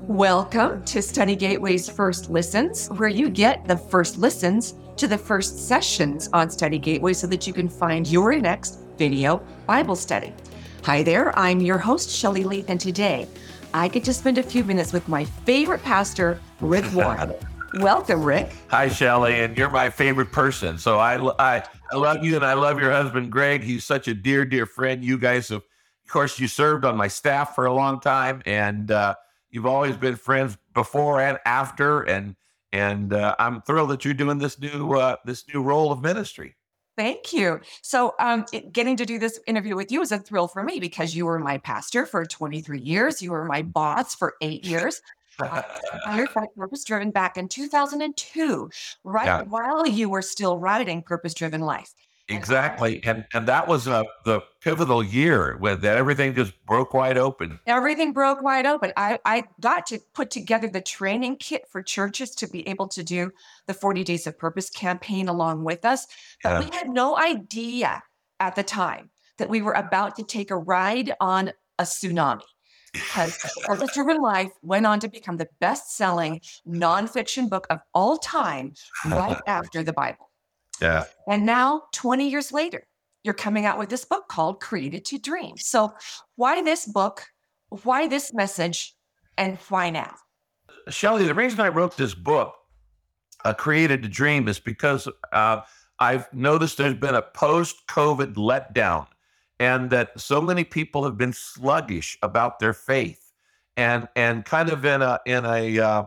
Welcome to Study Gateway's First Listens, where you get the first listens to the first sessions on Study Gateway so that you can find your next video Bible study. Hi there, I'm your host, Shelley Leith, and today I get to spend a few minutes with my favorite pastor, Rick Warren. Welcome, Rick. Hi, Shelley, and you're my favorite person. So I, I, I love you, and I love your husband, Greg. He's such a dear, dear friend. You guys have of course, you served on my staff for a long time, and uh, you've always been friends before and after. And and uh, I'm thrilled that you're doing this new uh, this new role of ministry. Thank you. So, um, it, getting to do this interview with you is a thrill for me because you were my pastor for 23 years. You were my boss for eight years. Hired Purpose Driven back in 2002, right yeah. while you were still writing Purpose Driven Life. Exactly, and and that was uh, the pivotal year when that everything just broke wide open. Everything broke wide open. I I got to put together the training kit for churches to be able to do the 40 Days of Purpose campaign along with us, but yeah. we had no idea at the time that we were about to take a ride on a tsunami. Because Purpose Driven Life went on to become the best selling nonfiction book of all time right after the Bible. Yeah. And now, 20 years later, you're coming out with this book called Created to Dream. So, why this book? Why this message? And why now? Shelley, the reason I wrote this book, uh, Created to Dream, is because uh, I've noticed there's been a post COVID letdown and that so many people have been sluggish about their faith and and kind of in a in a uh,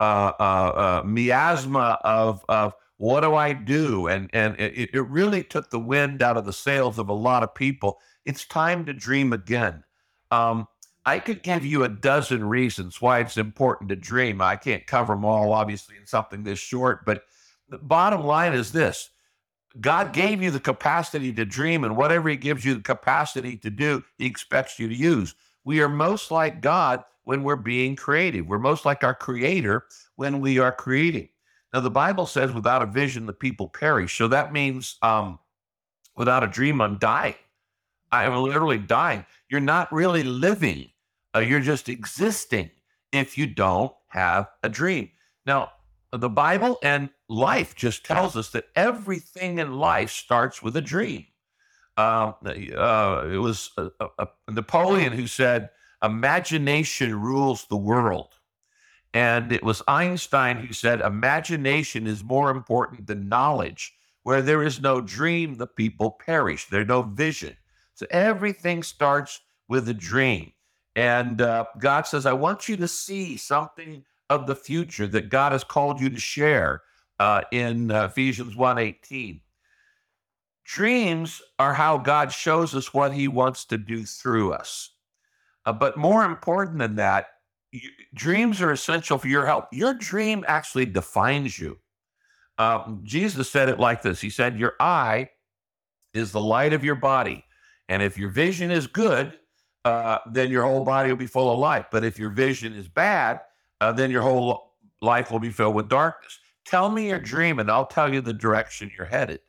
uh, uh, uh miasma of of what do I do? And and it, it really took the wind out of the sails of a lot of people. It's time to dream again. Um, I could give you a dozen reasons why it's important to dream. I can't cover them all, obviously, in something this short. But the bottom line is this God gave you the capacity to dream, and whatever He gives you the capacity to do, He expects you to use. We are most like God when we're being creative. We're most like our Creator when we are creating. Now, the Bible says, without a vision, the people perish. So that means um, without a dream, I'm dying. I am literally dying. You're not really living, uh, you're just existing if you don't have a dream. Now, the Bible and life just tells us that everything in life starts with a dream. Um, uh, it was Napoleon who said, Imagination rules the world. And it was Einstein who said, Imagination is more important than knowledge. Where there is no dream, the people perish. There's no vision. So everything starts with a dream. And uh, God says, I want you to see something of the future that God has called you to share uh, in uh, Ephesians 1:18. Dreams are how God shows us what he wants to do through us. Uh, but more important than that, dreams are essential for your health. Your dream actually defines you. Um, Jesus said it like this He said, Your eye is the light of your body. And if your vision is good, uh, then your whole body will be full of light. But if your vision is bad, uh, then your whole life will be filled with darkness. Tell me your dream, and I'll tell you the direction you're headed.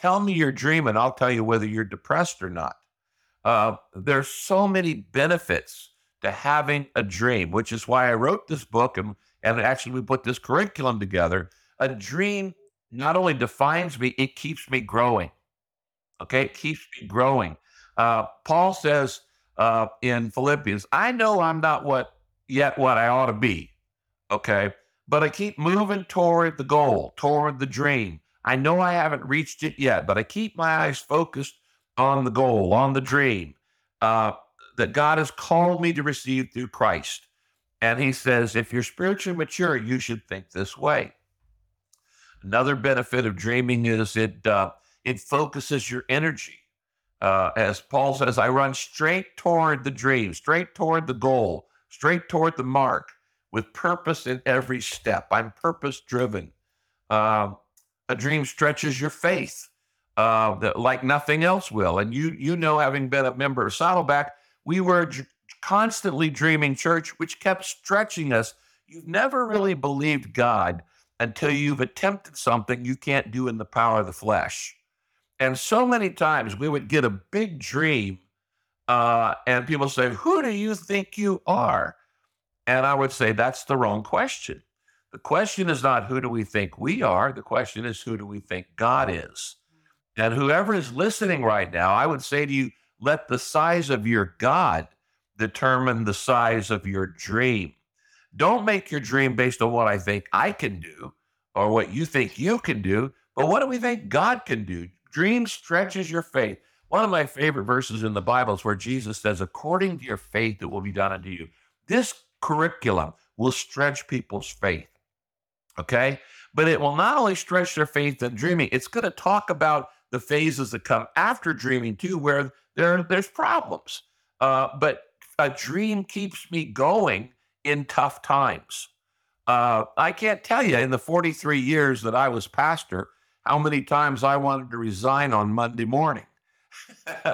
Tell me your dream, and I'll tell you whether you're depressed or not. Uh, there's so many benefits to having a dream, which is why I wrote this book and, and actually we put this curriculum together. A dream not only defines me, it keeps me growing. Okay, it keeps me growing. Uh, Paul says uh, in Philippians, I know I'm not what yet what I ought to be. Okay, but I keep moving toward the goal, toward the dream. I know I haven't reached it yet, but I keep my eyes focused on the goal, on the dream. Uh, that God has called me to receive through Christ. And he says, if you're spiritually mature, you should think this way. Another benefit of dreaming is it uh, it focuses your energy. Uh, as Paul says, I run straight toward the dream, straight toward the goal, straight toward the mark, with purpose in every step. I'm purpose driven. Uh, a dream stretches your faith uh, like nothing else will. And you you know, having been a member of Saddleback, we were constantly dreaming church, which kept stretching us. You've never really believed God until you've attempted something you can't do in the power of the flesh. And so many times we would get a big dream, uh, and people say, Who do you think you are? And I would say, That's the wrong question. The question is not who do we think we are? The question is who do we think God is? And whoever is listening right now, I would say to you, let the size of your God determine the size of your dream. Don't make your dream based on what I think I can do or what you think you can do, but what do we think God can do? Dream stretches your faith. One of my favorite verses in the Bible is where Jesus says, according to your faith, it will be done unto you. This curriculum will stretch people's faith. Okay. But it will not only stretch their faith in dreaming, it's going to talk about the phases that come after dreaming too, where there, there's problems. Uh, but a dream keeps me going in tough times. Uh, I can't tell you in the 43 years that I was pastor how many times I wanted to resign on Monday morning.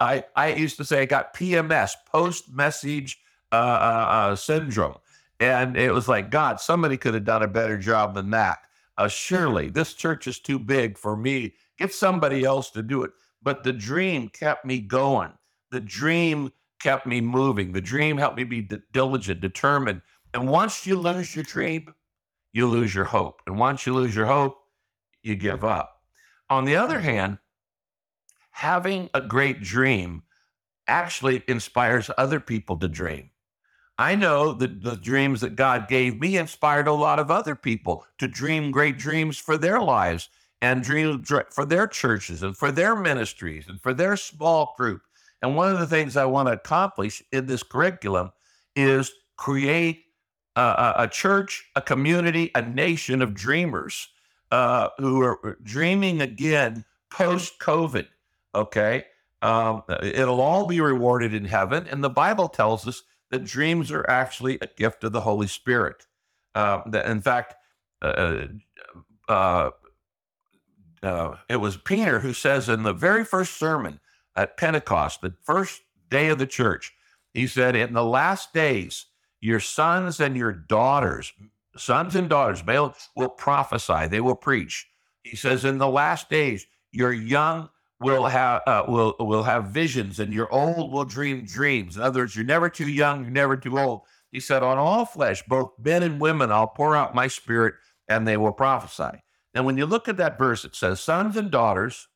I I used to say I got PMS, post message uh, uh, uh, syndrome, and it was like God, somebody could have done a better job than that. Uh, surely this church is too big for me. Get somebody else to do it. But the dream kept me going. The dream kept me moving. The dream helped me be d- diligent, determined. And once you lose your dream, you lose your hope. And once you lose your hope, you give up. On the other hand, having a great dream actually inspires other people to dream. I know that the dreams that God gave me inspired a lot of other people to dream great dreams for their lives and dream for their churches and for their ministries and for their small group. And one of the things I want to accomplish in this curriculum is create a, a church, a community, a nation of dreamers uh, who are dreaming again post COVID. Okay. Um, it'll all be rewarded in heaven. And the Bible tells us that dreams are actually a gift of the Holy Spirit. Uh, that in fact, uh, uh, uh, it was Peter who says in the very first sermon at Pentecost, the first day of the church, he said, In the last days, your sons and your daughters, sons and daughters, male, will prophesy, they will preach. He says, In the last days, your young will have uh, will will have visions, and your old will dream dreams. In other words, you're never too young, you're never too old. He said, On all flesh, both men and women, I'll pour out my spirit, and they will prophesy. And when you look at that verse, it says, sons and daughters,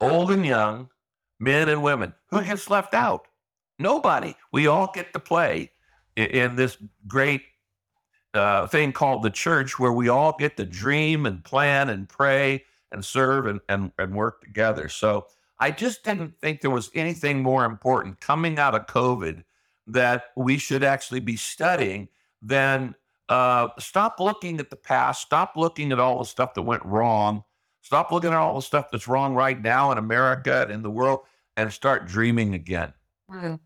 old and young, men and women. Who gets left out? Nobody. We all get to play in, in this great uh, thing called the church where we all get to dream and plan and pray and serve and, and, and work together. So I just didn't think there was anything more important coming out of COVID that we should actually be studying than uh, stop looking at the past. Stop looking at all the stuff that went wrong. Stop looking at all the stuff that's wrong right now in America and in the world, and start dreaming again. Mm.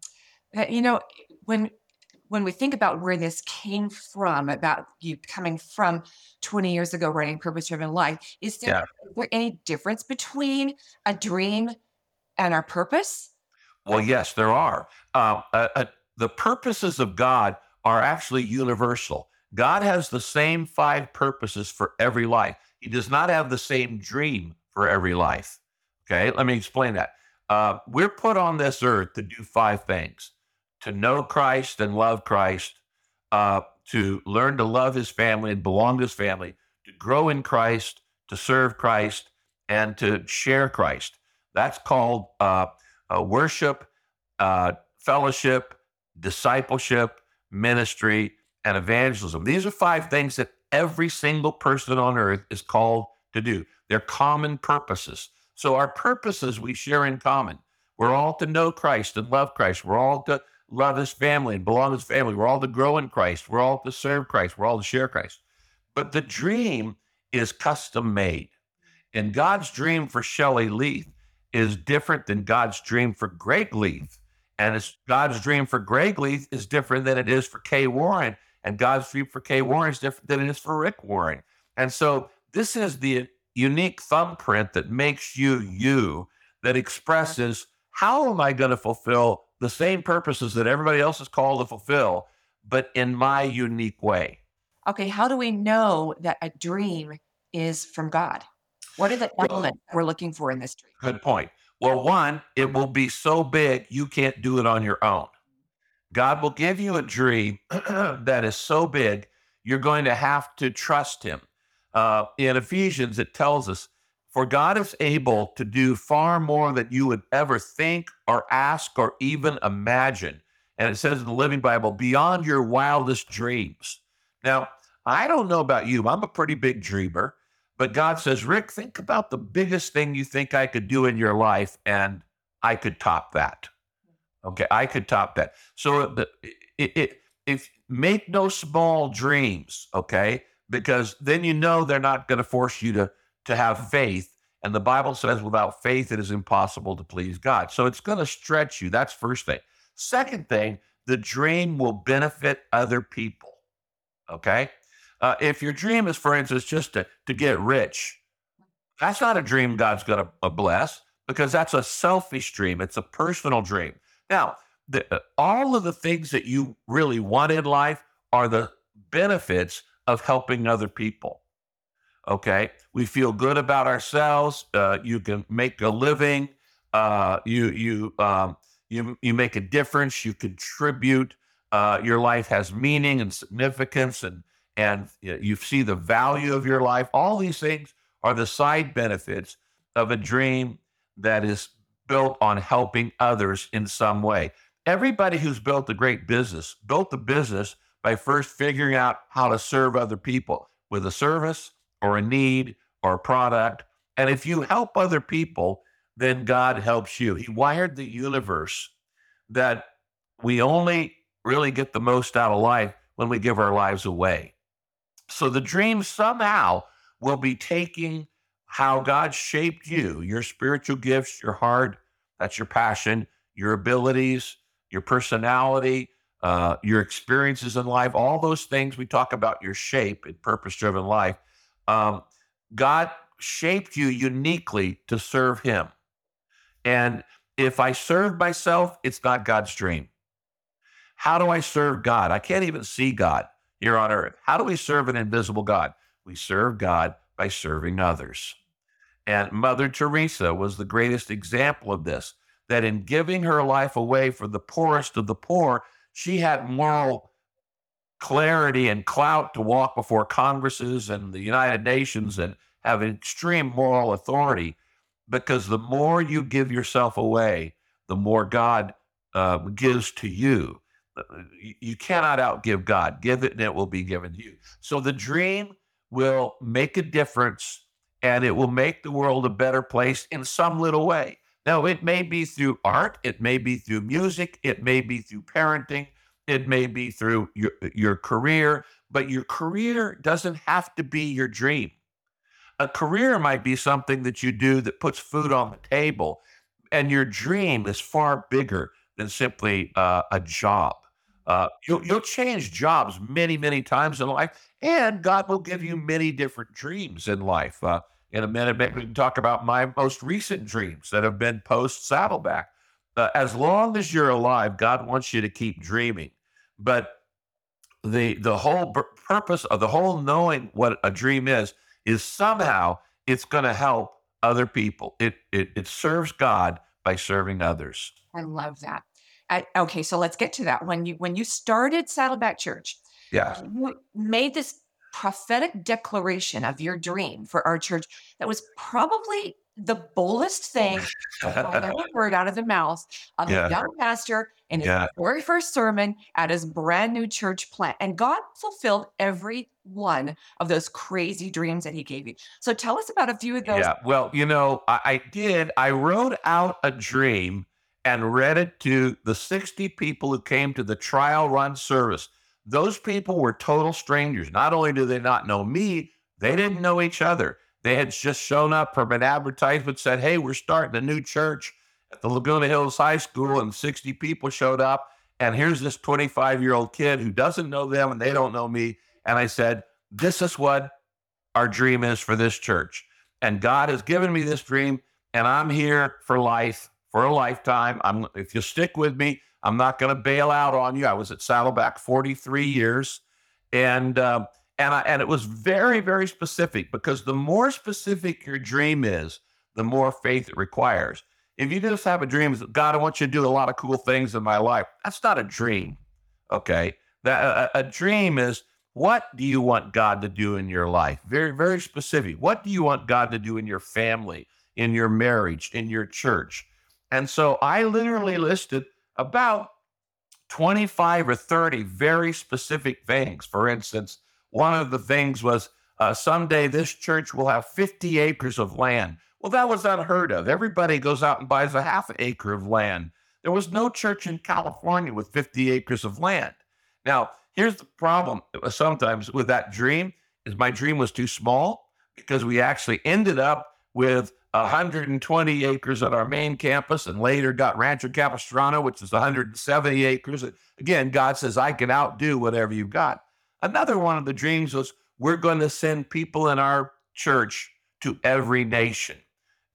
You know, when when we think about where this came from, about you coming from 20 years ago, writing Purpose Driven Life, is there, yeah. is there any difference between a dream and our purpose? Well, yes, there are. Uh, uh, uh, the purposes of God are actually universal. God has the same five purposes for every life. He does not have the same dream for every life. Okay, let me explain that. Uh, we're put on this earth to do five things to know Christ and love Christ, uh, to learn to love his family and belong to his family, to grow in Christ, to serve Christ, and to share Christ. That's called uh, uh worship, fellowship, discipleship, ministry, and evangelism. These are five things that every single person on earth is called to do. They're common purposes. So, our purposes we share in common. We're all to know Christ and love Christ. We're all to love his family and belong to his family. We're all to grow in Christ. We're all to serve Christ. We're all to share Christ. But the dream is custom made. And God's dream for Shelley Leith is different than God's dream for Greg Leith. And it's God's dream for Greg Leith is different than it is for Kay Warren. And God's dream for Kay Warren is different than it is for Rick Warren. And so this is the unique thumbprint that makes you you, that expresses how am I going to fulfill the same purposes that everybody else is called to fulfill, but in my unique way. okay, how do we know that a dream is from God? What are the Well- we're looking for in this dream? Good point. Well, one, it will be so big you can't do it on your own. God will give you a dream that is so big, you're going to have to trust Him. Uh, in Ephesians, it tells us, For God is able to do far more than you would ever think or ask or even imagine. And it says in the Living Bible, beyond your wildest dreams. Now, I don't know about you, I'm a pretty big dreamer. But God says, Rick, think about the biggest thing you think I could do in your life, and I could top that. Okay, I could top that. So it, it, if make no small dreams, okay, because then you know they're not going to force you to to have faith. And the Bible says, without faith, it is impossible to please God. So it's going to stretch you. That's first thing. Second thing, the dream will benefit other people. Okay. Uh, if your dream is, for instance, just to, to get rich, that's not a dream God's going to bless because that's a selfish dream. It's a personal dream. Now, the, uh, all of the things that you really want in life are the benefits of helping other people. Okay. We feel good about ourselves. Uh, you can make a living. Uh, you, you, um, you, you make a difference. You contribute. Uh, your life has meaning and significance and and you see the value of your life. All these things are the side benefits of a dream that is built on helping others in some way. Everybody who's built a great business built the business by first figuring out how to serve other people with a service or a need or a product. And if you help other people, then God helps you. He wired the universe that we only really get the most out of life when we give our lives away. So the dream somehow will be taking how God shaped you, your spiritual gifts, your heart, that's your passion, your abilities, your personality, uh, your experiences in life, all those things we talk about your shape in purpose driven life. Um, God shaped you uniquely to serve Him. And if I serve myself, it's not God's dream. How do I serve God? I can't even see God here on earth. How do we serve an invisible God? We serve God by serving others. And Mother Teresa was the greatest example of this, that in giving her life away for the poorest of the poor, she had moral clarity and clout to walk before Congresses and the United Nations and have extreme moral authority. Because the more you give yourself away, the more God uh, gives to you you cannot outgive God. Give it and it will be given to you. So the dream will make a difference and it will make the world a better place in some little way. Now, it may be through art, it may be through music, it may be through parenting, it may be through your, your career, but your career doesn't have to be your dream. A career might be something that you do that puts food on the table, and your dream is far bigger than simply uh, a job. Uh, you'll, you'll change jobs many, many times in life, and God will give you many different dreams in life. Uh, in a minute, maybe we can talk about my most recent dreams that have been post Saddleback. Uh, as long as you're alive, God wants you to keep dreaming. But the the whole b- purpose of the whole knowing what a dream is is somehow it's going to help other people. It, it it serves God by serving others. I love that. I, okay, so let's get to that. When you when you started Saddleback Church, Yeah. you made this prophetic declaration of your dream for our church that was probably the boldest thing heard out of the mouth of Yeah. a young pastor in his Yeah. very first sermon at his brand new church plant. And God fulfilled every one of those crazy dreams that he gave you. So tell us about a few of those. Yeah. Well, you know, I, I did. I wrote out a dream and read it to the 60 people who came to the trial run service. Those people were total strangers. Not only do they not know me, they didn't know each other. They had just shown up from an advertisement, said, Hey, we're starting a new church at the Laguna Hills High School, and 60 people showed up. And here's this 25 year old kid who doesn't know them and they don't know me. And I said, This is what our dream is for this church. And God has given me this dream, and I'm here for life, for a lifetime. I'm if you stick with me, I'm not going to bail out on you. I was at Saddleback 43 years, and um, And, I, and it was very, very specific because the more specific your dream is, the more faith it requires. If you just have a dream, God, I want you to do a lot of cool things in my life, that's not a dream. Okay. That, a, a dream is what do you want God to do in your life? Very, very specific. What do you want God to do in your family, in your marriage, in your church? And so I literally listed about 25 or 30 very specific things. For instance, one of the things was uh, someday this church will have 50 acres of land. Well, that was unheard of. Everybody goes out and buys a half acre of land. There was no church in California with 50 acres of land. Now, here's the problem sometimes with that dream is my dream was too small because we actually ended up with 120 acres at our main campus and later got Rancho Capistrano, which is 170 acres. Again, God says, I can outdo whatever you've got. Another one of the dreams was we're going to send people in our church to every nation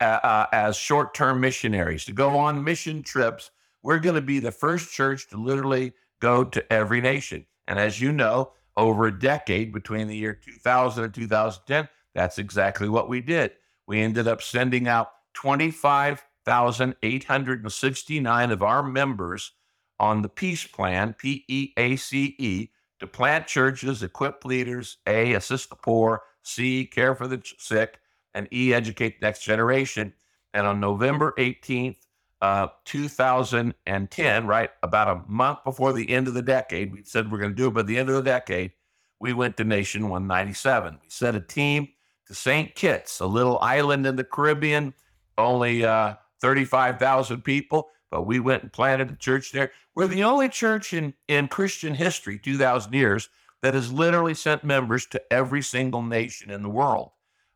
uh, uh, as short term missionaries to go on mission trips. We're going to be the first church to literally go to every nation. And as you know, over a decade between the year 2000 and 2010, that's exactly what we did. We ended up sending out 25,869 of our members on the Peace Plan, P E A C E, to plant churches, equip leaders, A, assist the poor, C, care for the sick, and E, educate the next generation. And on November 18th, uh, 2010, right about a month before the end of the decade, we said we're going to do it by the end of the decade. We went to Nation 197. We sent a team to St. Kitts, a little island in the Caribbean, only uh, 35,000 people, but we went and planted a church there. We're the only church in, in Christian history, 2,000 years, that has literally sent members to every single nation in the world.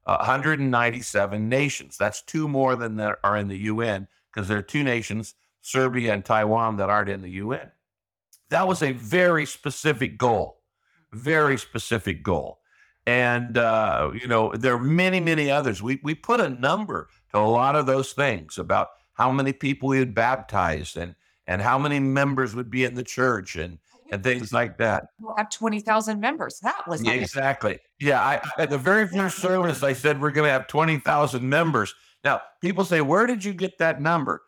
Uh, 197 nations. That's two more than there are in the UN because there are two nations, Serbia and Taiwan, that aren't in the UN. That was a very specific goal, very specific goal. And, uh, you know, there are many, many others. We, we put a number to a lot of those things about how many people we had baptized and, and how many members would be in the church and, oh, and things like that. We'll have 20,000 members. That was yeah, exactly. Yeah. I, at the very first service, I said we're going to have 20,000 members. Now, people say, where did you get that number?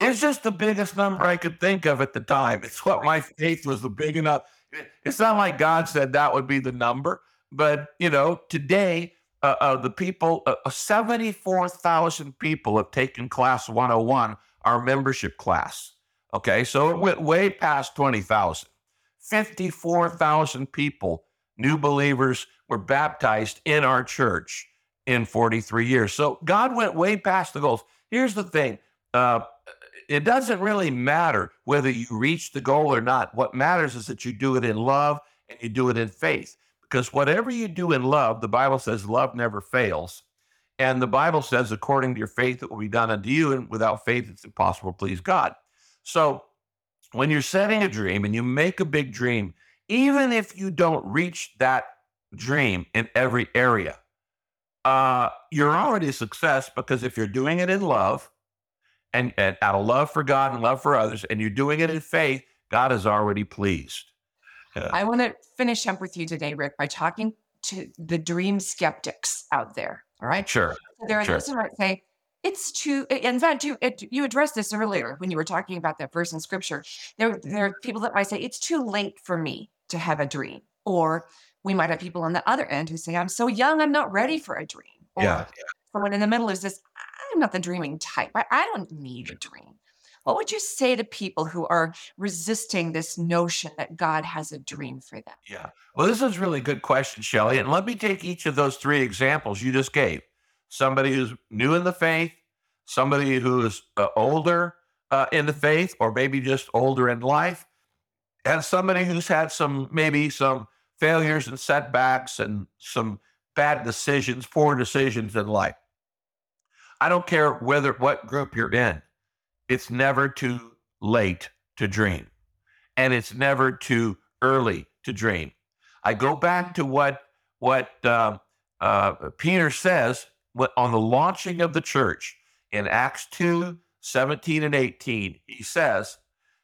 It's just the biggest number I could think of at the time. It's what my faith was the big enough. It's not like God said that would be the number. But you know, today uh, uh, the people, uh, uh 74,000 people have taken class 101, our membership class. Okay, so it went way past 20,000. 54,000 people, new believers, were baptized in our church in 43 years. So God went way past the goals. Here's the thing uh, it doesn't really matter whether you reach the goal or not. What matters is that you do it in love and you do it in faith. Because whatever you do in love, the Bible says love never fails. And the Bible says, according to your faith, it will be done unto you. And without faith, it's impossible to please God. So when you're setting a dream and you make a big dream, even if you don't reach that dream in every area, uh, you're already a success because if you're doing it in love and, and out of love for God and love for others, and you're doing it in faith, God is already pleased. Yeah. I want to finish up with you today, Rick, by talking to the dream skeptics out there. All right. Sure. So there are sure. those who might say, it's too, in fact, you, it, you addressed this earlier when you were talking about that verse in scripture. There, there are people that might say, it's too late for me to have a dream. Or we might have people on the other end who say, I'm so young, I'm not ready for a dream. Or yeah. someone in the middle who says, I'm not the dreaming type. I, I don't need a dream. What would you say to people who are resisting this notion that God has a dream for them? Yeah. Well, this is a really good question, Shelley. And let me take each of those three examples you just gave somebody who's new in the faith, somebody who's uh, older uh, in the faith, or maybe just older in life, and somebody who's had some, maybe some failures and setbacks and some bad decisions, poor decisions in life. I don't care whether what group you're in. It's never too late to dream, and it's never too early to dream. I go back to what what uh, uh, Peter says on the launching of the church in Acts 2, 17 and 18. He says,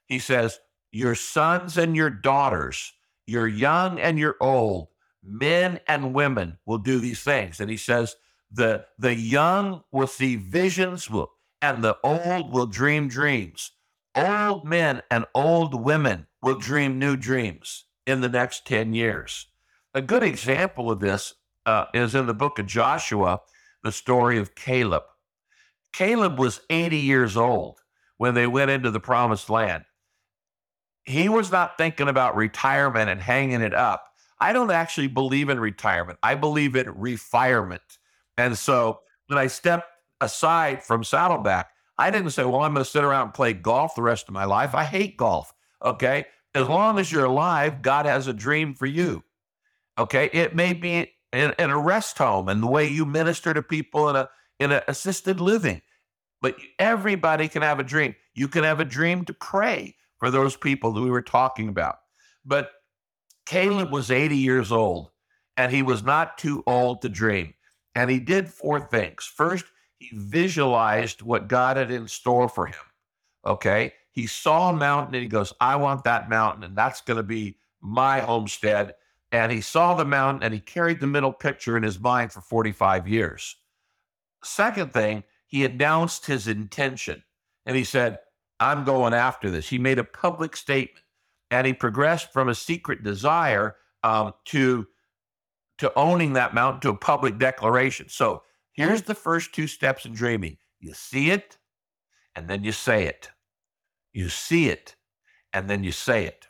he says, your sons and your daughters, your young and your old, men and women will do these things. And he says, the, the young will see visions will, and the old will dream dreams. Old men and old women will dream new dreams in the next 10 years. A good example of this uh, is in the book of Joshua, the story of Caleb. Caleb was 80 years old when they went into the promised land. He was not thinking about retirement and hanging it up. I don't actually believe in retirement. I believe in refirement. And so when I stepped aside from Saddleback, I didn't say, well, I'm going to sit around and play golf the rest of my life. I hate golf. Okay. As long as you're alive, God has a dream for you. Okay. It may be in, in a rest home and the way you minister to people in a in an assisted living. But everybody can have a dream. You can have a dream to pray for those people that we were talking about. But Caleb was 80 years old and he was not too old to dream. And he did four things. First, he visualized what God had in store for him. Okay. He saw a mountain and he goes, I want that mountain, and that's going to be my homestead. And he saw the mountain and he carried the middle picture in his mind for 45 years. Second thing, he announced his intention and he said, I'm going after this. He made a public statement and he progressed from a secret desire um, to to owning that mountain to a public declaration. So here's mm-hmm. the first two steps in dreaming: you see it, and then you say it. You see it, and then you say it.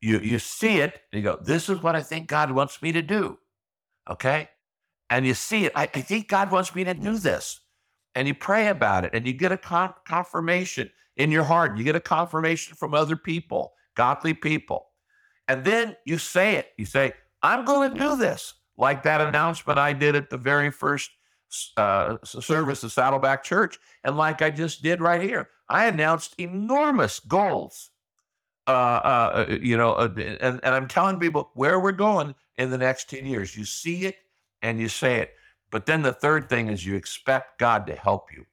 You you see it, and you go, "This is what I think God wants me to do." Okay, and you see it. I, I think God wants me to do this, and you pray about it, and you get a con- confirmation in your heart. You get a confirmation from other people godly people. And then you say it. You say, I'm going to do this, like that announcement I did at the very first uh, service of Saddleback Church. And like I just did right here, I announced enormous goals. Uh, uh, uh you know, uh, and, and I'm telling people where we're going in the next 10 years. You see it and you say it. But then the third thing is you expect God to help you.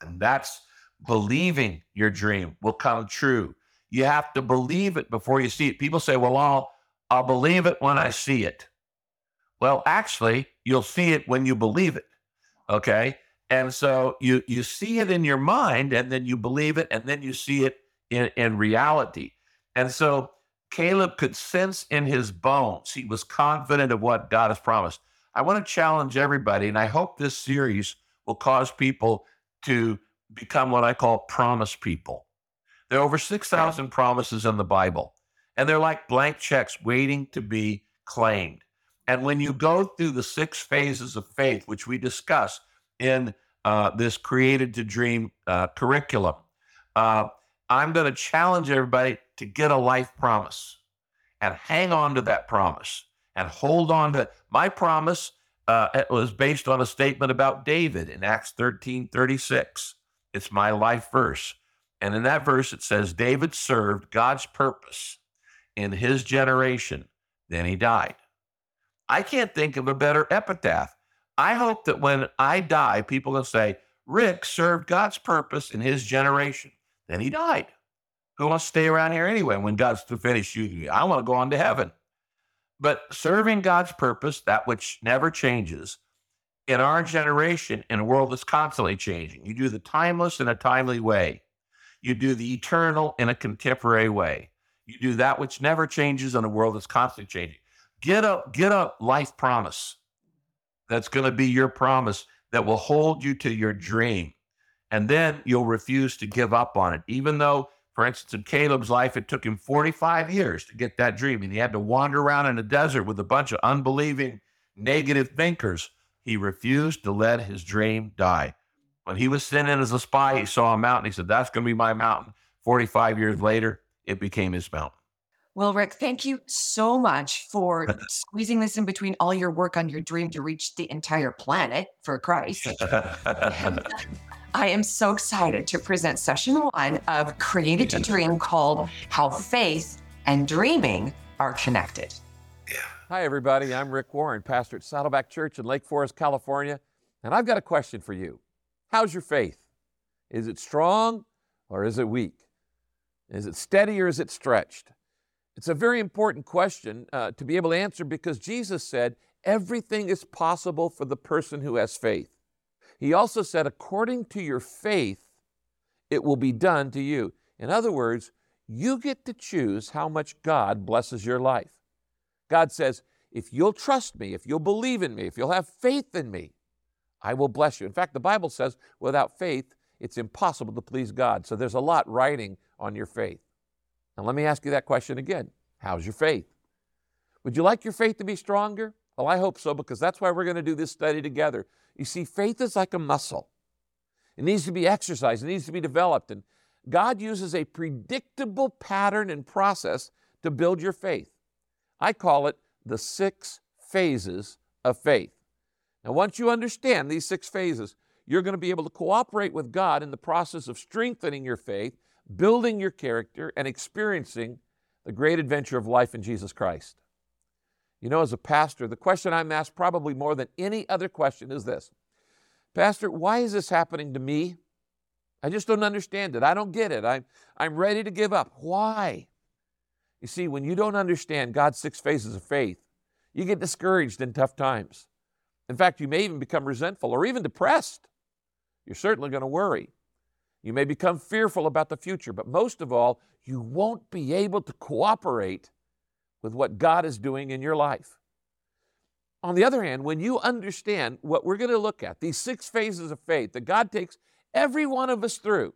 And that's believing your dream will come true you have to believe it before you see it. People say, well, I'll, I'll believe it when I see it. Well, actually, you'll see it when you believe it. Okay. And so you, you see it in your mind and then you believe it and then you see it in, in reality. And so Caleb could sense in his bones, he was confident of what God has promised. I want to challenge everybody, and I hope this series will cause people to become what I call promise people. There are over 6,000 promises in the Bible, and they're like blank checks waiting to be claimed. And when you go through the six phases of faith, which we discuss in uh, this Created to Dream uh, curriculum, uh, I'm going to challenge everybody to get a life promise and hang on to that promise and hold on to it. My promise uh, was based on a statement about David in Acts 13 36. It's my life verse. And in that verse, it says, David served God's purpose in his generation, then he died. I can't think of a better epitaph. I hope that when I die, people will say, Rick served God's purpose in his generation, then he died. Who wants to stay around here anyway when God's to finish using me? I want to go on to heaven. But serving God's purpose, that which never changes, in our generation, in a world that's constantly changing, you do the timeless in a timely way. You do the eternal in a contemporary way. You do that which never changes in a world that's constantly changing. Get a get a life promise that's going to be your promise that will hold you to your dream. And then you'll refuse to give up on it. Even though, for instance, in Caleb's life, it took him 45 years to get that dream. And he had to wander around in a desert with a bunch of unbelieving, negative thinkers. He refused to let his dream die. When he was sent in as a spy, he saw a mountain. He said, That's going to be my mountain. 45 years later, it became his mountain. Well, Rick, thank you so much for squeezing this in between all your work on your dream to reach the entire planet for Christ. I am so excited to present session one of Created to Dream called How Faith and Dreaming Are Connected. Yeah. Hi, everybody. I'm Rick Warren, pastor at Saddleback Church in Lake Forest, California. And I've got a question for you. How's your faith? Is it strong or is it weak? Is it steady or is it stretched? It's a very important question uh, to be able to answer because Jesus said, Everything is possible for the person who has faith. He also said, According to your faith, it will be done to you. In other words, you get to choose how much God blesses your life. God says, If you'll trust me, if you'll believe in me, if you'll have faith in me, I will bless you. In fact, the Bible says, without faith, it's impossible to please God. So there's a lot riding on your faith. Now, let me ask you that question again How's your faith? Would you like your faith to be stronger? Well, I hope so because that's why we're going to do this study together. You see, faith is like a muscle, it needs to be exercised, it needs to be developed. And God uses a predictable pattern and process to build your faith. I call it the six phases of faith. Now, once you understand these six phases, you're going to be able to cooperate with God in the process of strengthening your faith, building your character, and experiencing the great adventure of life in Jesus Christ. You know, as a pastor, the question I'm asked probably more than any other question is this Pastor, why is this happening to me? I just don't understand it. I don't get it. I'm, I'm ready to give up. Why? You see, when you don't understand God's six phases of faith, you get discouraged in tough times. In fact, you may even become resentful or even depressed. You're certainly going to worry. You may become fearful about the future, but most of all, you won't be able to cooperate with what God is doing in your life. On the other hand, when you understand what we're going to look at, these six phases of faith that God takes every one of us through,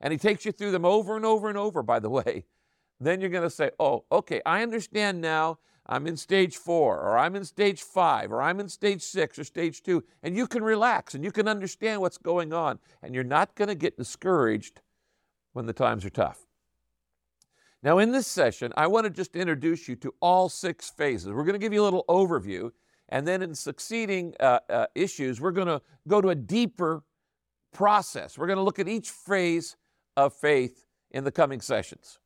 and He takes you through them over and over and over, by the way, then you're going to say, oh, okay, I understand now. I'm in stage four, or I'm in stage five, or I'm in stage six, or stage two. And you can relax and you can understand what's going on. And you're not going to get discouraged when the times are tough. Now, in this session, I want to just introduce you to all six phases. We're going to give you a little overview, and then in succeeding uh, uh, issues, we're going to go to a deeper process. We're going to look at each phase of faith in the coming sessions.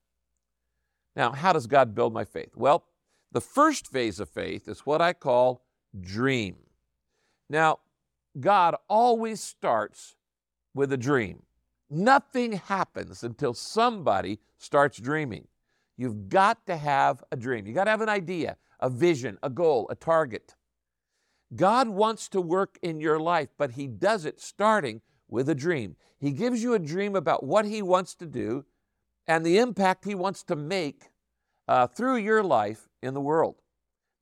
Now, how does God build my faith? Well, the first phase of faith is what I call dream. Now, God always starts with a dream. Nothing happens until somebody starts dreaming. You've got to have a dream. You've got to have an idea, a vision, a goal, a target. God wants to work in your life, but He does it starting with a dream. He gives you a dream about what He wants to do and the impact He wants to make uh, through your life in the world.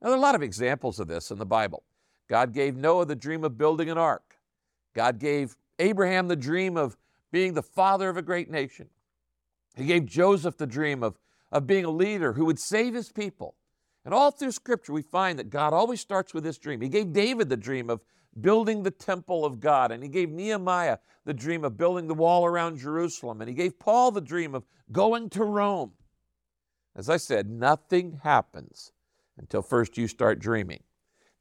Now, there are a lot of examples of this in the Bible. God gave Noah the dream of building an ark. God gave Abraham the dream of being the father of a great nation. He gave Joseph the dream of, of being a leader who would save his people. And all through Scripture, we find that God always starts with this dream. He gave David the dream of building the temple of God, and he gave Nehemiah the dream of building the wall around Jerusalem, and he gave Paul the dream of going to Rome. As I said, nothing happens until first you start dreaming.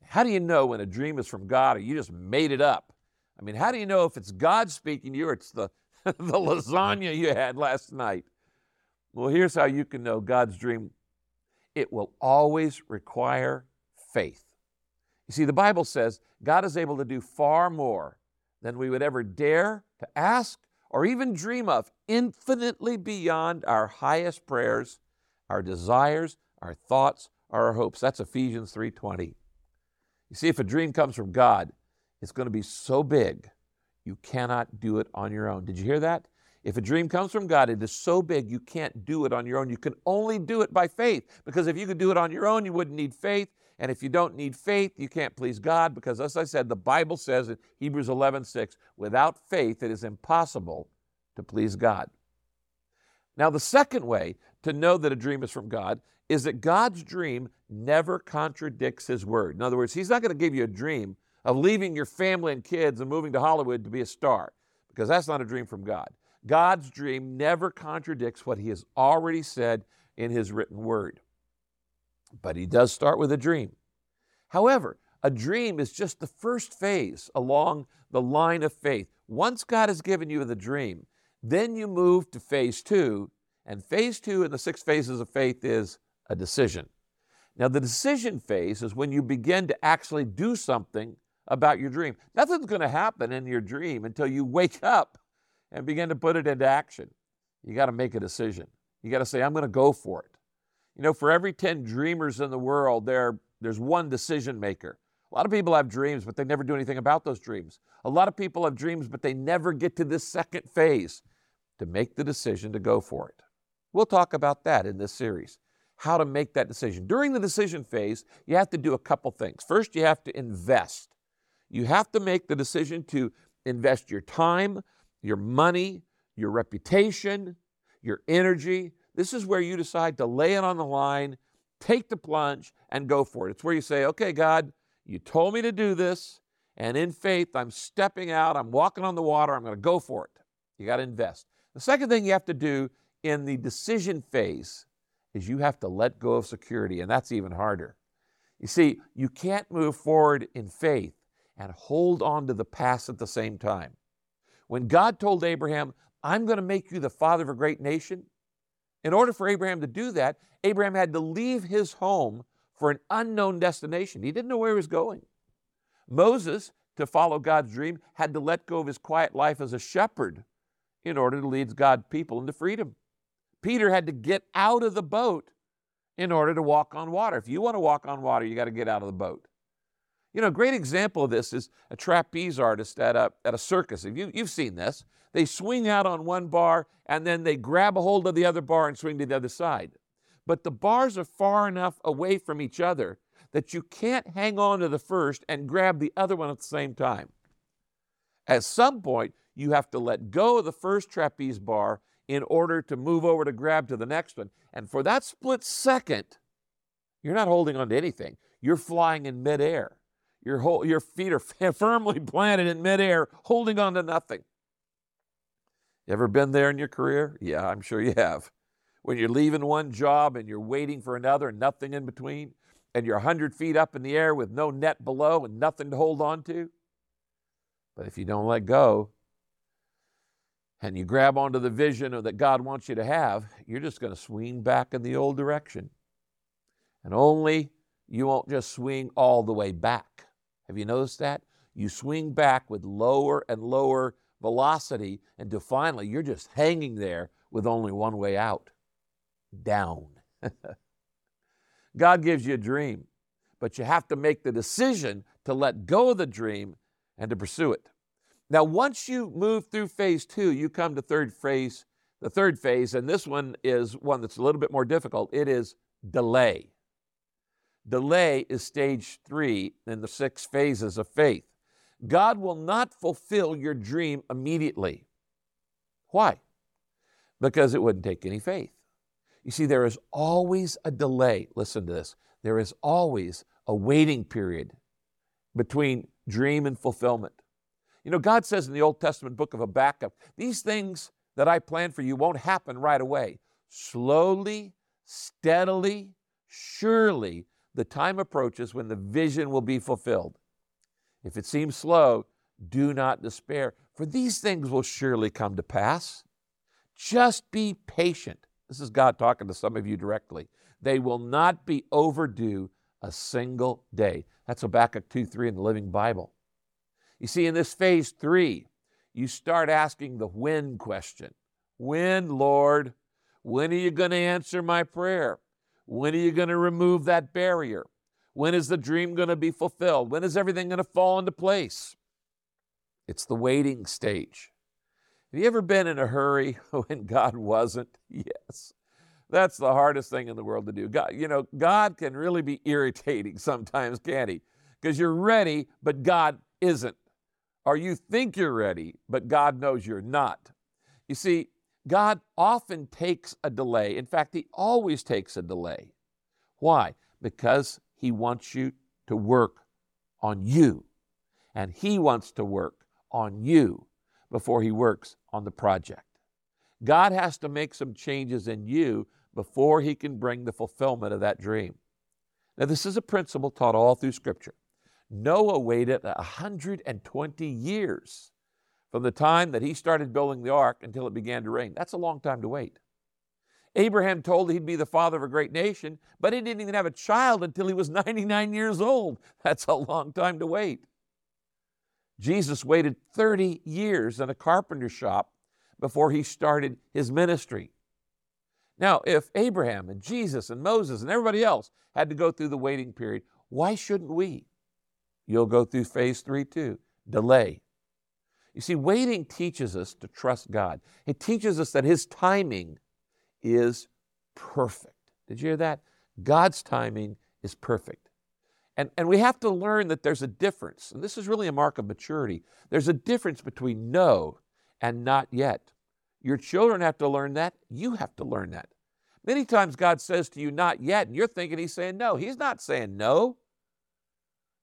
How do you know when a dream is from God or you just made it up? I mean, how do you know if it's God speaking to you or it's the, the lasagna you had last night? Well, here's how you can know God's dream it will always require faith. You see, the Bible says God is able to do far more than we would ever dare to ask or even dream of, infinitely beyond our highest prayers, our desires, our thoughts, our hopes. That's Ephesians 3:20. You see, if a dream comes from God, it's going to be so big, you cannot do it on your own. Did you hear that? If a dream comes from God, it is so big you can't do it on your own. You can only do it by faith. Because if you could do it on your own, you wouldn't need faith. And if you don't need faith, you can't please God. Because as I said, the Bible says in Hebrews 11 6, without faith, it is impossible to please God. Now, the second way to know that a dream is from God is that God's dream never contradicts His word. In other words, He's not going to give you a dream of leaving your family and kids and moving to Hollywood to be a star, because that's not a dream from God. God's dream never contradicts what He has already said in His written word. But He does start with a dream. However, a dream is just the first phase along the line of faith. Once God has given you the dream, then you move to phase two, and phase two in the six phases of faith is a decision. Now, the decision phase is when you begin to actually do something about your dream. Nothing's going to happen in your dream until you wake up and begin to put it into action. You got to make a decision. You got to say, I'm going to go for it. You know, for every 10 dreamers in the world, there, there's one decision maker. A lot of people have dreams, but they never do anything about those dreams. A lot of people have dreams, but they never get to this second phase to make the decision to go for it. We'll talk about that in this series how to make that decision. During the decision phase, you have to do a couple things. First, you have to invest. You have to make the decision to invest your time, your money, your reputation, your energy. This is where you decide to lay it on the line, take the plunge, and go for it. It's where you say, okay, God, you told me to do this, and in faith, I'm stepping out, I'm walking on the water, I'm going to go for it. You got to invest. The second thing you have to do in the decision phase is you have to let go of security, and that's even harder. You see, you can't move forward in faith and hold on to the past at the same time. When God told Abraham, I'm going to make you the father of a great nation, in order for Abraham to do that, Abraham had to leave his home for an unknown destination. He didn't know where he was going. Moses, to follow God's dream, had to let go of his quiet life as a shepherd in order to lead God's people into freedom. Peter had to get out of the boat in order to walk on water. If you want to walk on water, you got to get out of the boat. You know, a great example of this is a trapeze artist at a, at a circus. You, you've seen this. They swing out on one bar and then they grab a hold of the other bar and swing to the other side. But the bars are far enough away from each other that you can't hang on to the first and grab the other one at the same time. At some point, you have to let go of the first trapeze bar in order to move over to grab to the next one. And for that split second, you're not holding on to anything. You're flying in midair. Your, whole, your feet are firmly planted in midair, holding on to nothing. Ever been there in your career? Yeah, I'm sure you have. When you're leaving one job and you're waiting for another and nothing in between, and you're 100 feet up in the air with no net below and nothing to hold on to. But if you don't let go, and you grab onto the vision that God wants you to have, you're just going to swing back in the old direction. And only you won't just swing all the way back. Have you noticed that? You swing back with lower and lower velocity until finally you're just hanging there with only one way out down. God gives you a dream, but you have to make the decision to let go of the dream and to pursue it. Now, once you move through phase two, you come to third phase, the third phase, and this one is one that's a little bit more difficult. It is delay. Delay is stage three in the six phases of faith. God will not fulfill your dream immediately. Why? Because it wouldn't take any faith. You see, there is always a delay. Listen to this. There is always a waiting period between dream and fulfillment. You know, God says in the Old Testament book of Habakkuk, these things that I plan for you won't happen right away. Slowly, steadily, surely, the time approaches when the vision will be fulfilled. If it seems slow, do not despair, for these things will surely come to pass. Just be patient. This is God talking to some of you directly. They will not be overdue a single day. That's Habakkuk 2 3 in the Living Bible. You see, in this phase three, you start asking the when question When, Lord? When are you going to answer my prayer? When are you going to remove that barrier? When is the dream going to be fulfilled? When is everything going to fall into place? It's the waiting stage. Have you ever been in a hurry when God wasn't? Yes. That's the hardest thing in the world to do. God, you know, God can really be irritating sometimes, can't he? Because you're ready, but God isn't or you think you're ready, but God knows you're not. You see, God often takes a delay. In fact, He always takes a delay. Why? Because He wants you to work on you, and He wants to work on you before He works on the project. God has to make some changes in you before He can bring the fulfillment of that dream. Now, this is a principle taught all through Scripture. Noah waited 120 years from the time that he started building the ark until it began to rain. That's a long time to wait. Abraham told he'd be the father of a great nation, but he didn't even have a child until he was 99 years old. That's a long time to wait. Jesus waited 30 years in a carpenter shop before he started his ministry. Now, if Abraham and Jesus and Moses and everybody else had to go through the waiting period, why shouldn't we? You'll go through phase three too delay. You see, waiting teaches us to trust God, it teaches us that His timing is perfect. Did you hear that? God's timing is perfect. And, and we have to learn that there's a difference, and this is really a mark of maturity. There's a difference between no and not yet. Your children have to learn that. You have to learn that. Many times God says to you, not yet, and you're thinking He's saying no. He's not saying no.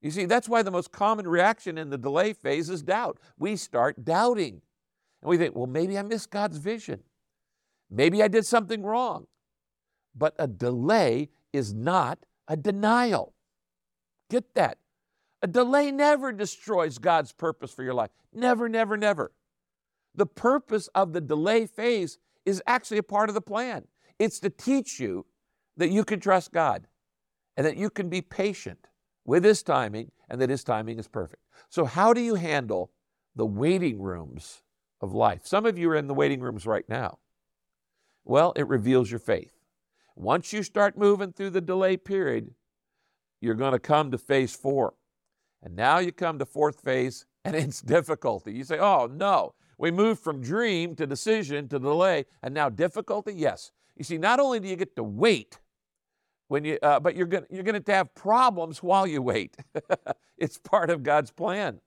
You see, that's why the most common reaction in the delay phase is doubt. We start doubting. And we think, well, maybe I missed God's vision. Maybe I did something wrong. But a delay is not a denial. Get that. A delay never destroys God's purpose for your life. Never, never, never. The purpose of the delay phase is actually a part of the plan. It's to teach you that you can trust God and that you can be patient with His timing and that His timing is perfect. So, how do you handle the waiting rooms of life? Some of you are in the waiting rooms right now. Well, it reveals your faith. Once you start moving through the delay period, you're going to come to phase four. And now you come to fourth phase, and it's difficulty. You say, oh, no, we moved from dream to decision to delay, and now difficulty? Yes. You see, not only do you get to wait, when you, uh, but you're going you're going to have problems while you wait. it's part of God's plan.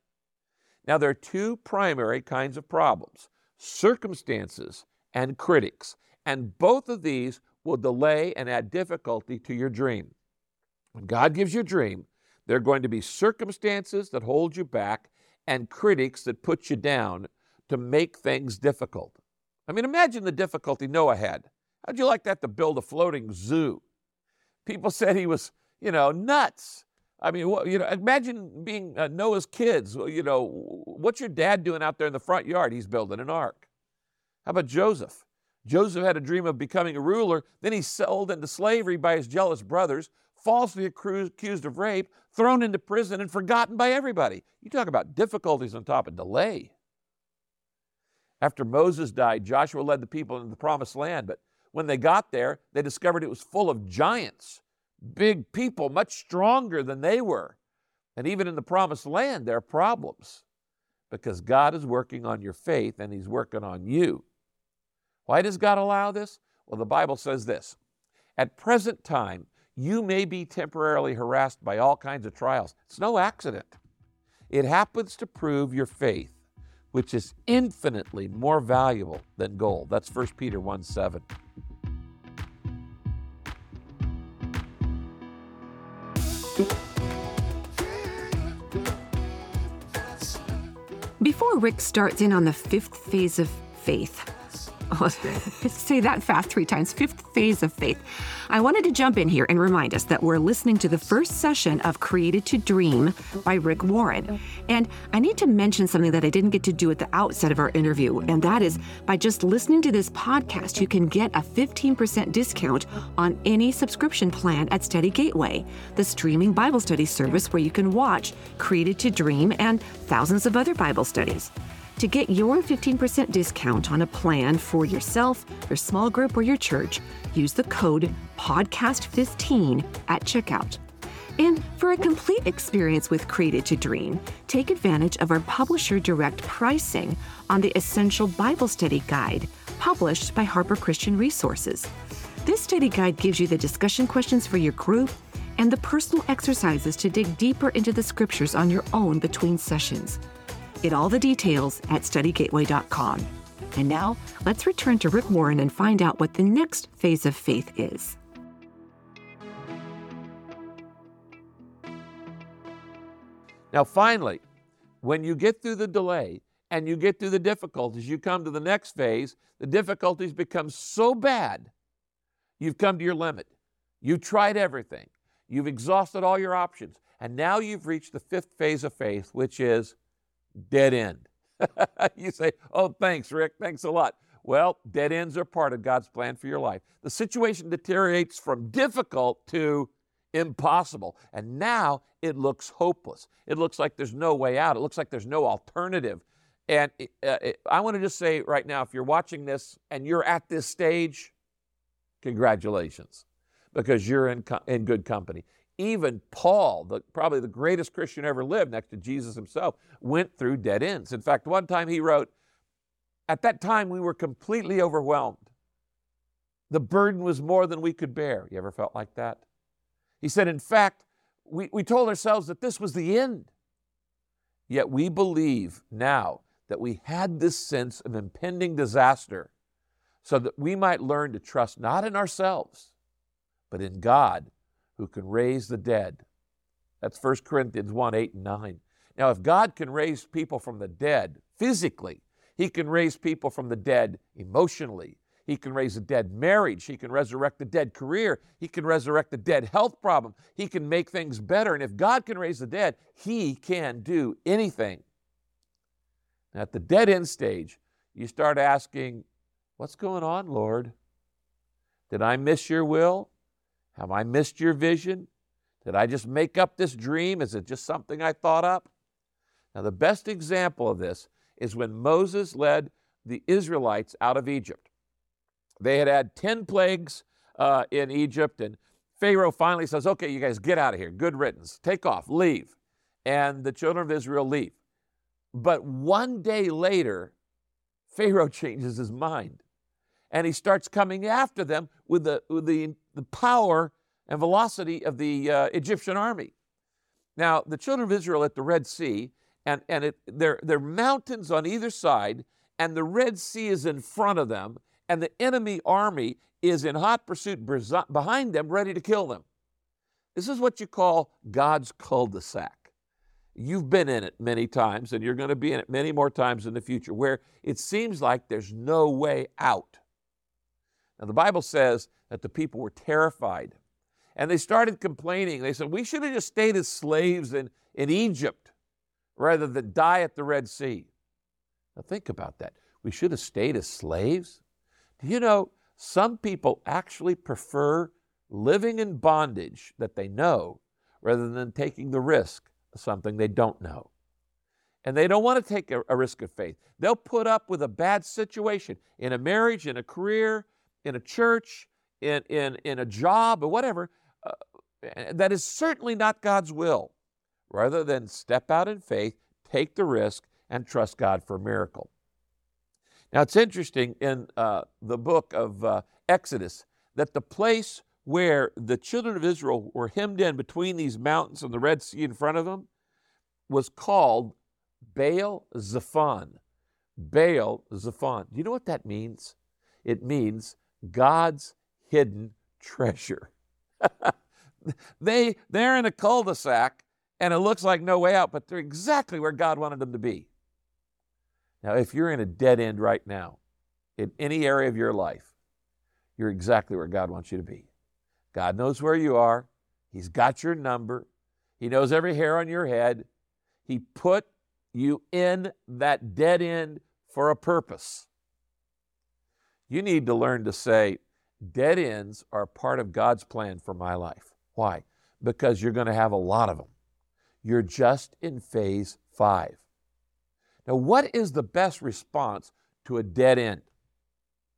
Now, there are two primary kinds of problems circumstances and critics. And both of these will delay and add difficulty to your dream. When God gives you a dream, there are going to be circumstances that hold you back and critics that put you down to make things difficult. I mean, imagine the difficulty Noah had. How'd you like that to build a floating zoo? People said he was, you know, nuts. I mean, you know, imagine being uh, Noah's kids. You know, what's your dad doing out there in the front yard? He's building an ark. How about Joseph? Joseph had a dream of becoming a ruler. Then he's sold into slavery by his jealous brothers, falsely accused of rape, thrown into prison, and forgotten by everybody. You talk about difficulties on top of delay. After Moses died, Joshua led the people into the promised land, but when they got there, they discovered it was full of giants, big people, much stronger than they were. And even in the promised land, there are problems because God is working on your faith and He's working on you. Why does God allow this? Well, the Bible says this At present time, you may be temporarily harassed by all kinds of trials. It's no accident. It happens to prove your faith which is infinitely more valuable than gold. That's 1 Peter 1 7. Before Rick starts in on the fifth phase of faith, say that fast three times. Fifth phase of faith. I wanted to jump in here and remind us that we're listening to the first session of Created to Dream by Rick Warren. And I need to mention something that I didn't get to do at the outset of our interview, and that is by just listening to this podcast, you can get a 15% discount on any subscription plan at Study Gateway, the streaming Bible study service where you can watch Created to Dream and thousands of other Bible studies. To get your 15% discount on a plan for yourself, your small group, or your church, use the code PODCAST15 at checkout. And for a complete experience with Created to Dream, take advantage of our publisher direct pricing on the Essential Bible Study Guide, published by Harper Christian Resources. This study guide gives you the discussion questions for your group and the personal exercises to dig deeper into the scriptures on your own between sessions. Get all the details at studygateway.com. And now, let's return to Rick Warren and find out what the next phase of faith is. Now, finally, when you get through the delay and you get through the difficulties, you come to the next phase. The difficulties become so bad, you've come to your limit. You've tried everything, you've exhausted all your options, and now you've reached the fifth phase of faith, which is dead end. you say, Oh, thanks, Rick. Thanks a lot. Well, dead ends are part of God's plan for your life. The situation deteriorates from difficult to impossible. And now it looks hopeless. It looks like there's no way out. It looks like there's no alternative. And uh, I want to just say right now if you're watching this and you're at this stage, Congratulations, because you're in, in good company. Even Paul, the, probably the greatest Christian ever lived next to Jesus himself, went through dead ends. In fact, one time he wrote, At that time we were completely overwhelmed. The burden was more than we could bear. You ever felt like that? He said, In fact, we, we told ourselves that this was the end. Yet we believe now that we had this sense of impending disaster so that we might learn to trust not in ourselves, but in God who can raise the dead. That's 1 Corinthians 1 8 and 9. Now, if God can raise people from the dead physically, He can raise people from the dead emotionally, he can raise a dead marriage. He can resurrect a dead career. He can resurrect a dead health problem. He can make things better. And if God can raise the dead, He can do anything. Now, at the dead end stage, you start asking, What's going on, Lord? Did I miss your will? Have I missed your vision? Did I just make up this dream? Is it just something I thought up? Now, the best example of this is when Moses led the Israelites out of Egypt. They had had 10 plagues uh, in Egypt, and Pharaoh finally says, Okay, you guys get out of here. Good riddance. Take off, leave. And the children of Israel leave. But one day later, Pharaoh changes his mind and he starts coming after them with the, with the, the power and velocity of the uh, Egyptian army. Now, the children of Israel at the Red Sea, and, and it, there, there are mountains on either side, and the Red Sea is in front of them, and the enemy army is in hot pursuit behind them, ready to kill them. This is what you call God's cul de sac. You've been in it many times, and you're going to be in it many more times in the future, where it seems like there's no way out. Now, the Bible says that the people were terrified, and they started complaining. They said, We should have just stayed as slaves in, in Egypt rather than die at the Red Sea. Now, think about that. We should have stayed as slaves? Do you know some people actually prefer living in bondage that they know rather than taking the risk of something they don't know? And they don't want to take a, a risk of faith. They'll put up with a bad situation in a marriage, in a career, in a church, in, in, in a job, or whatever. Uh, that is certainly not God's will, rather than step out in faith, take the risk, and trust God for a miracle. Now, it's interesting in uh, the book of uh, Exodus that the place where the children of Israel were hemmed in between these mountains and the Red Sea in front of them was called Baal Zephon. Baal Zephon. Do you know what that means? It means God's hidden treasure. they, they're in a cul de sac and it looks like no way out, but they're exactly where God wanted them to be. Now, if you're in a dead end right now, in any area of your life, you're exactly where God wants you to be. God knows where you are, He's got your number, He knows every hair on your head. He put you in that dead end for a purpose. You need to learn to say, dead ends are part of God's plan for my life. Why? Because you're going to have a lot of them. You're just in phase five. Now, what is the best response to a dead end?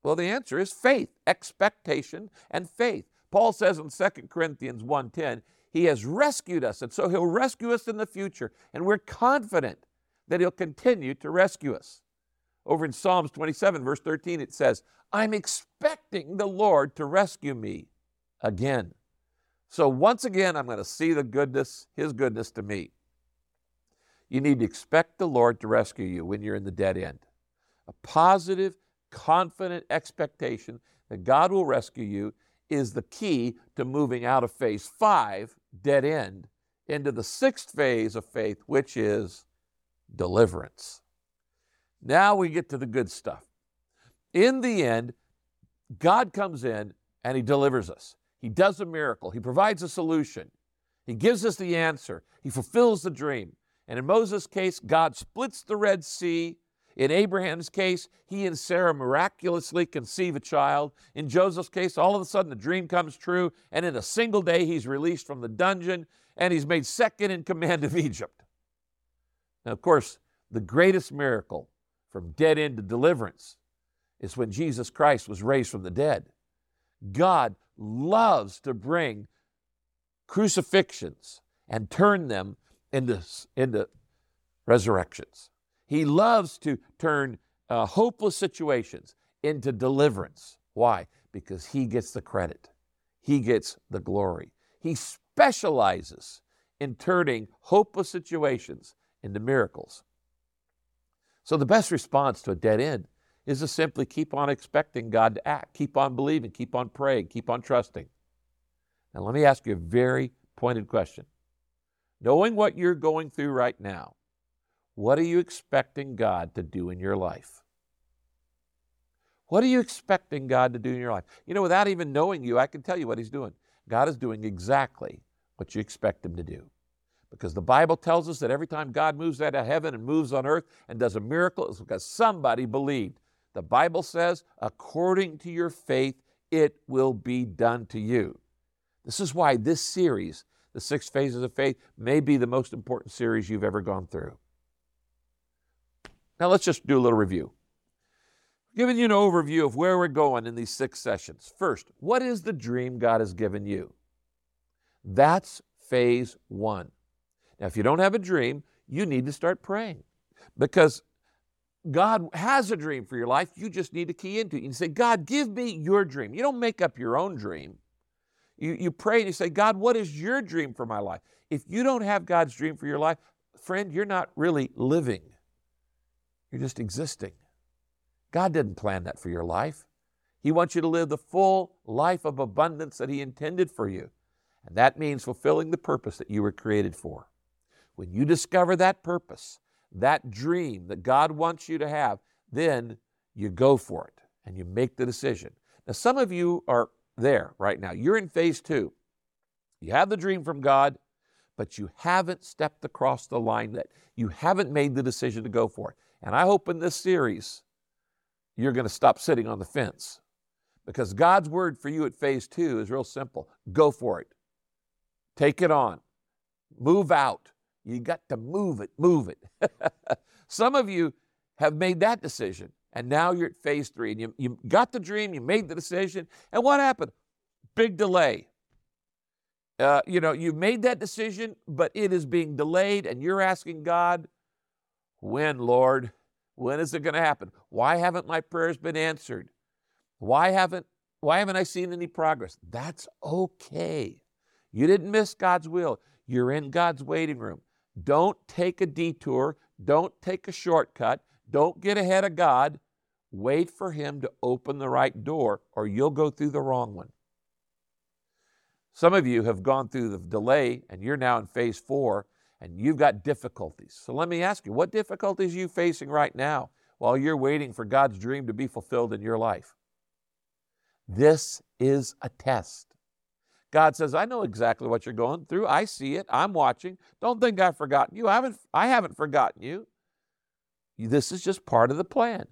Well, the answer is faith, expectation, and faith. Paul says in 2 Corinthians 1:10, he has rescued us, and so he'll rescue us in the future, and we're confident that he'll continue to rescue us. Over in Psalms 27, verse 13, it says, I'm expecting the Lord to rescue me again. So once again, I'm going to see the goodness, his goodness to me. You need to expect the Lord to rescue you when you're in the dead end. A positive, confident expectation that God will rescue you is the key to moving out of phase five, dead end, into the sixth phase of faith, which is deliverance. Now we get to the good stuff. In the end, God comes in and He delivers us. He does a miracle, He provides a solution, He gives us the answer, He fulfills the dream. And in Moses' case, God splits the Red Sea. In Abraham's case, he and Sarah miraculously conceive a child. In Joseph's case, all of a sudden the dream comes true, and in a single day he's released from the dungeon and he's made second in command of Egypt. Now, of course, the greatest miracle from dead end to deliverance is when Jesus Christ was raised from the dead. God loves to bring crucifixions and turn them into, into resurrections. He loves to turn uh, hopeless situations into deliverance. Why? Because he gets the credit, he gets the glory. He specializes in turning hopeless situations into miracles. So, the best response to a dead end is to simply keep on expecting God to act, keep on believing, keep on praying, keep on trusting. Now, let me ask you a very pointed question. Knowing what you're going through right now, what are you expecting God to do in your life? What are you expecting God to do in your life? You know, without even knowing you, I can tell you what He's doing. God is doing exactly what you expect Him to do. Because the Bible tells us that every time God moves out of heaven and moves on earth and does a miracle, it's because somebody believed. The Bible says, according to your faith, it will be done to you. This is why this series, The Six Phases of Faith, may be the most important series you've ever gone through. Now, let's just do a little review. Giving you an overview of where we're going in these six sessions. First, what is the dream God has given you? That's phase one. Now, if you don't have a dream, you need to start praying because God has a dream for your life. You just need to key into it. You say, God, give me your dream. You don't make up your own dream. You, you pray and you say, God, what is your dream for my life? If you don't have God's dream for your life, friend, you're not really living. You're just existing. God didn't plan that for your life. He wants you to live the full life of abundance that He intended for you. And that means fulfilling the purpose that you were created for. When you discover that purpose, that dream that God wants you to have, then you go for it and you make the decision. Now, some of you are there right now. You're in phase two. You have the dream from God, but you haven't stepped across the line that you haven't made the decision to go for it. And I hope in this series, you're going to stop sitting on the fence because God's word for you at phase two is real simple go for it, take it on, move out, you got to move it, move it. Some of you have made that decision, and now you're at phase three, and you, you got the dream, you made the decision, and what happened? Big delay. Uh, you know, you've made that decision, but it is being delayed, and you're asking God, when, Lord? When is it going to happen? Why haven't my prayers been answered? Why haven't why haven't I seen any progress? That's okay. You didn't miss God's will. You're in God's waiting room. Don't take a detour. Don't take a shortcut. Don't get ahead of God. Wait for Him to open the right door, or you'll go through the wrong one. Some of you have gone through the delay and you're now in phase four and you've got difficulties. So let me ask you, what difficulties are you facing right now while you're waiting for God's dream to be fulfilled in your life? This is a test. God says, I know exactly what you're going through. I see it. I'm watching. Don't think I've forgotten you. I haven't, I haven't forgotten you. This is just part of the plan.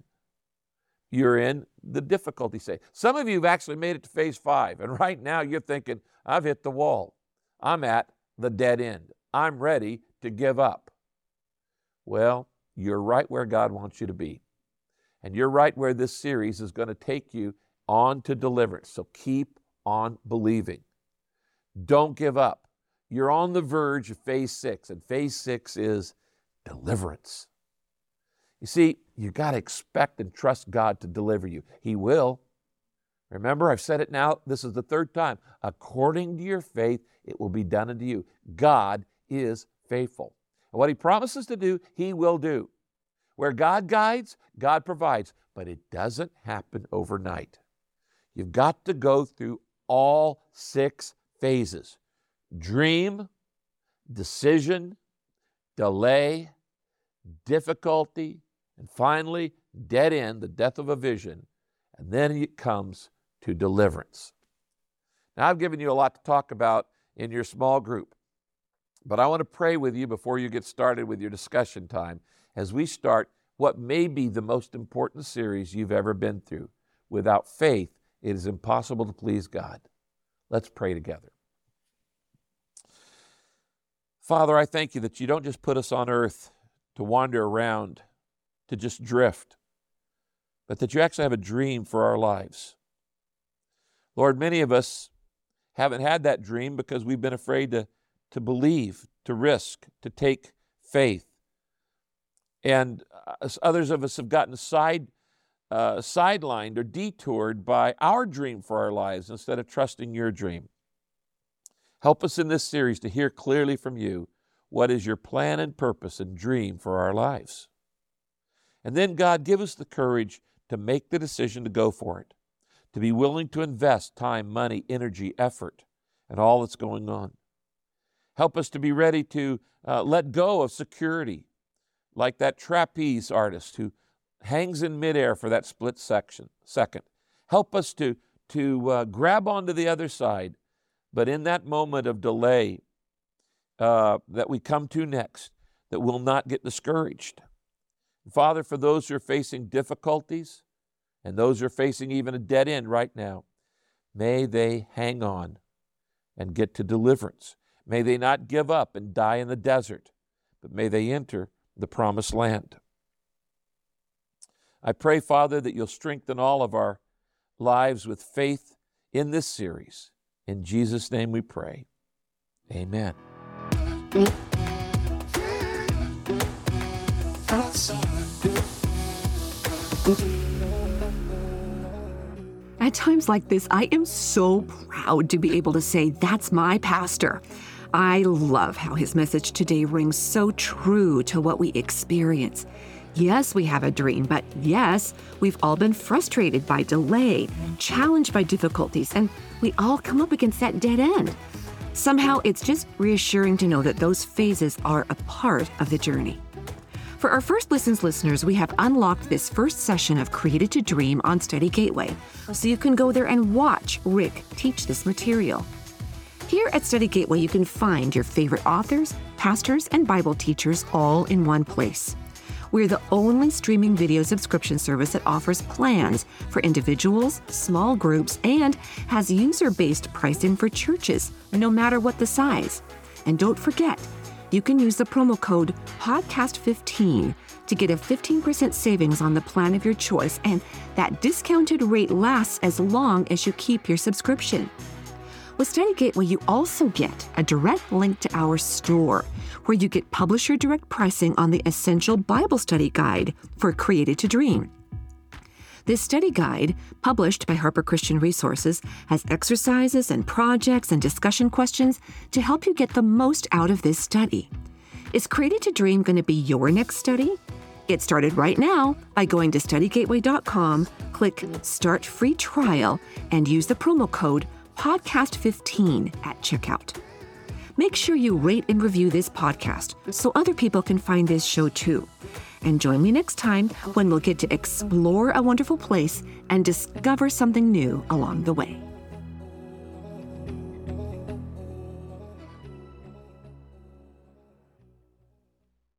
You're in the difficulty stage. Some of you have actually made it to phase five, and right now you're thinking, I've hit the wall. I'm at the dead end. I'm ready to give up. Well, you're right where God wants you to be. And you're right where this series is going to take you on to deliverance. So keep on believing. Don't give up. You're on the verge of phase six, and phase six is deliverance. You see, you got to expect and trust God to deliver you. He will. Remember, I've said it now, this is the third time. According to your faith, it will be done unto you. God is faithful. And what He promises to do, He will do. Where God guides, God provides, but it doesn't happen overnight. You've got to go through all six phases dream, decision, delay, difficulty, and finally, dead end, the death of a vision. And then it comes to deliverance. Now, I've given you a lot to talk about in your small group, but I want to pray with you before you get started with your discussion time as we start what may be the most important series you've ever been through. Without faith, it is impossible to please God. Let's pray together. Father, I thank you that you don't just put us on earth to wander around, to just drift, but that you actually have a dream for our lives. Lord, many of us haven't had that dream because we've been afraid to, to believe, to risk, to take faith. And uh, others of us have gotten side, uh, sidelined or detoured by our dream for our lives instead of trusting your dream. Help us in this series to hear clearly from you what is your plan and purpose and dream for our lives. And then, God, give us the courage to make the decision to go for it, to be willing to invest time, money, energy, effort, and all that's going on. Help us to be ready to uh, let go of security, like that trapeze artist who hangs in midair for that split section, second. Help us to, to uh, grab onto the other side, but in that moment of delay uh, that we come to next, that we'll not get discouraged. Father, for those who are facing difficulties and those who are facing even a dead end right now, may they hang on and get to deliverance. May they not give up and die in the desert, but may they enter the promised land. I pray, Father, that you'll strengthen all of our lives with faith in this series. In Jesus' name we pray. Amen. At times like this, I am so proud to be able to say, That's my pastor. I love how his message today rings so true to what we experience. Yes, we have a dream, but yes, we've all been frustrated by delay, challenged by difficulties, and we all come up against that dead end. Somehow, it's just reassuring to know that those phases are a part of the journey. For our First Listens listeners, we have unlocked this first session of Created to Dream on Study Gateway, so you can go there and watch Rick teach this material. Here at Study Gateway, you can find your favorite authors, pastors, and Bible teachers all in one place. We're the only streaming video subscription service that offers plans for individuals, small groups, and has user based pricing for churches, no matter what the size. And don't forget, you can use the promo code PODCAST15 to get a 15% savings on the plan of your choice, and that discounted rate lasts as long as you keep your subscription. With Study Gateway, you also get a direct link to our store, where you get publisher direct pricing on the Essential Bible Study Guide for Created to Dream. This study guide, published by Harper Christian Resources, has exercises and projects and discussion questions to help you get the most out of this study. Is Created to Dream going to be your next study? Get started right now by going to studygateway.com, click Start Free Trial, and use the promo code PODCAST15 at checkout. Make sure you rate and review this podcast so other people can find this show too. And join me next time when we'll get to explore a wonderful place and discover something new along the way.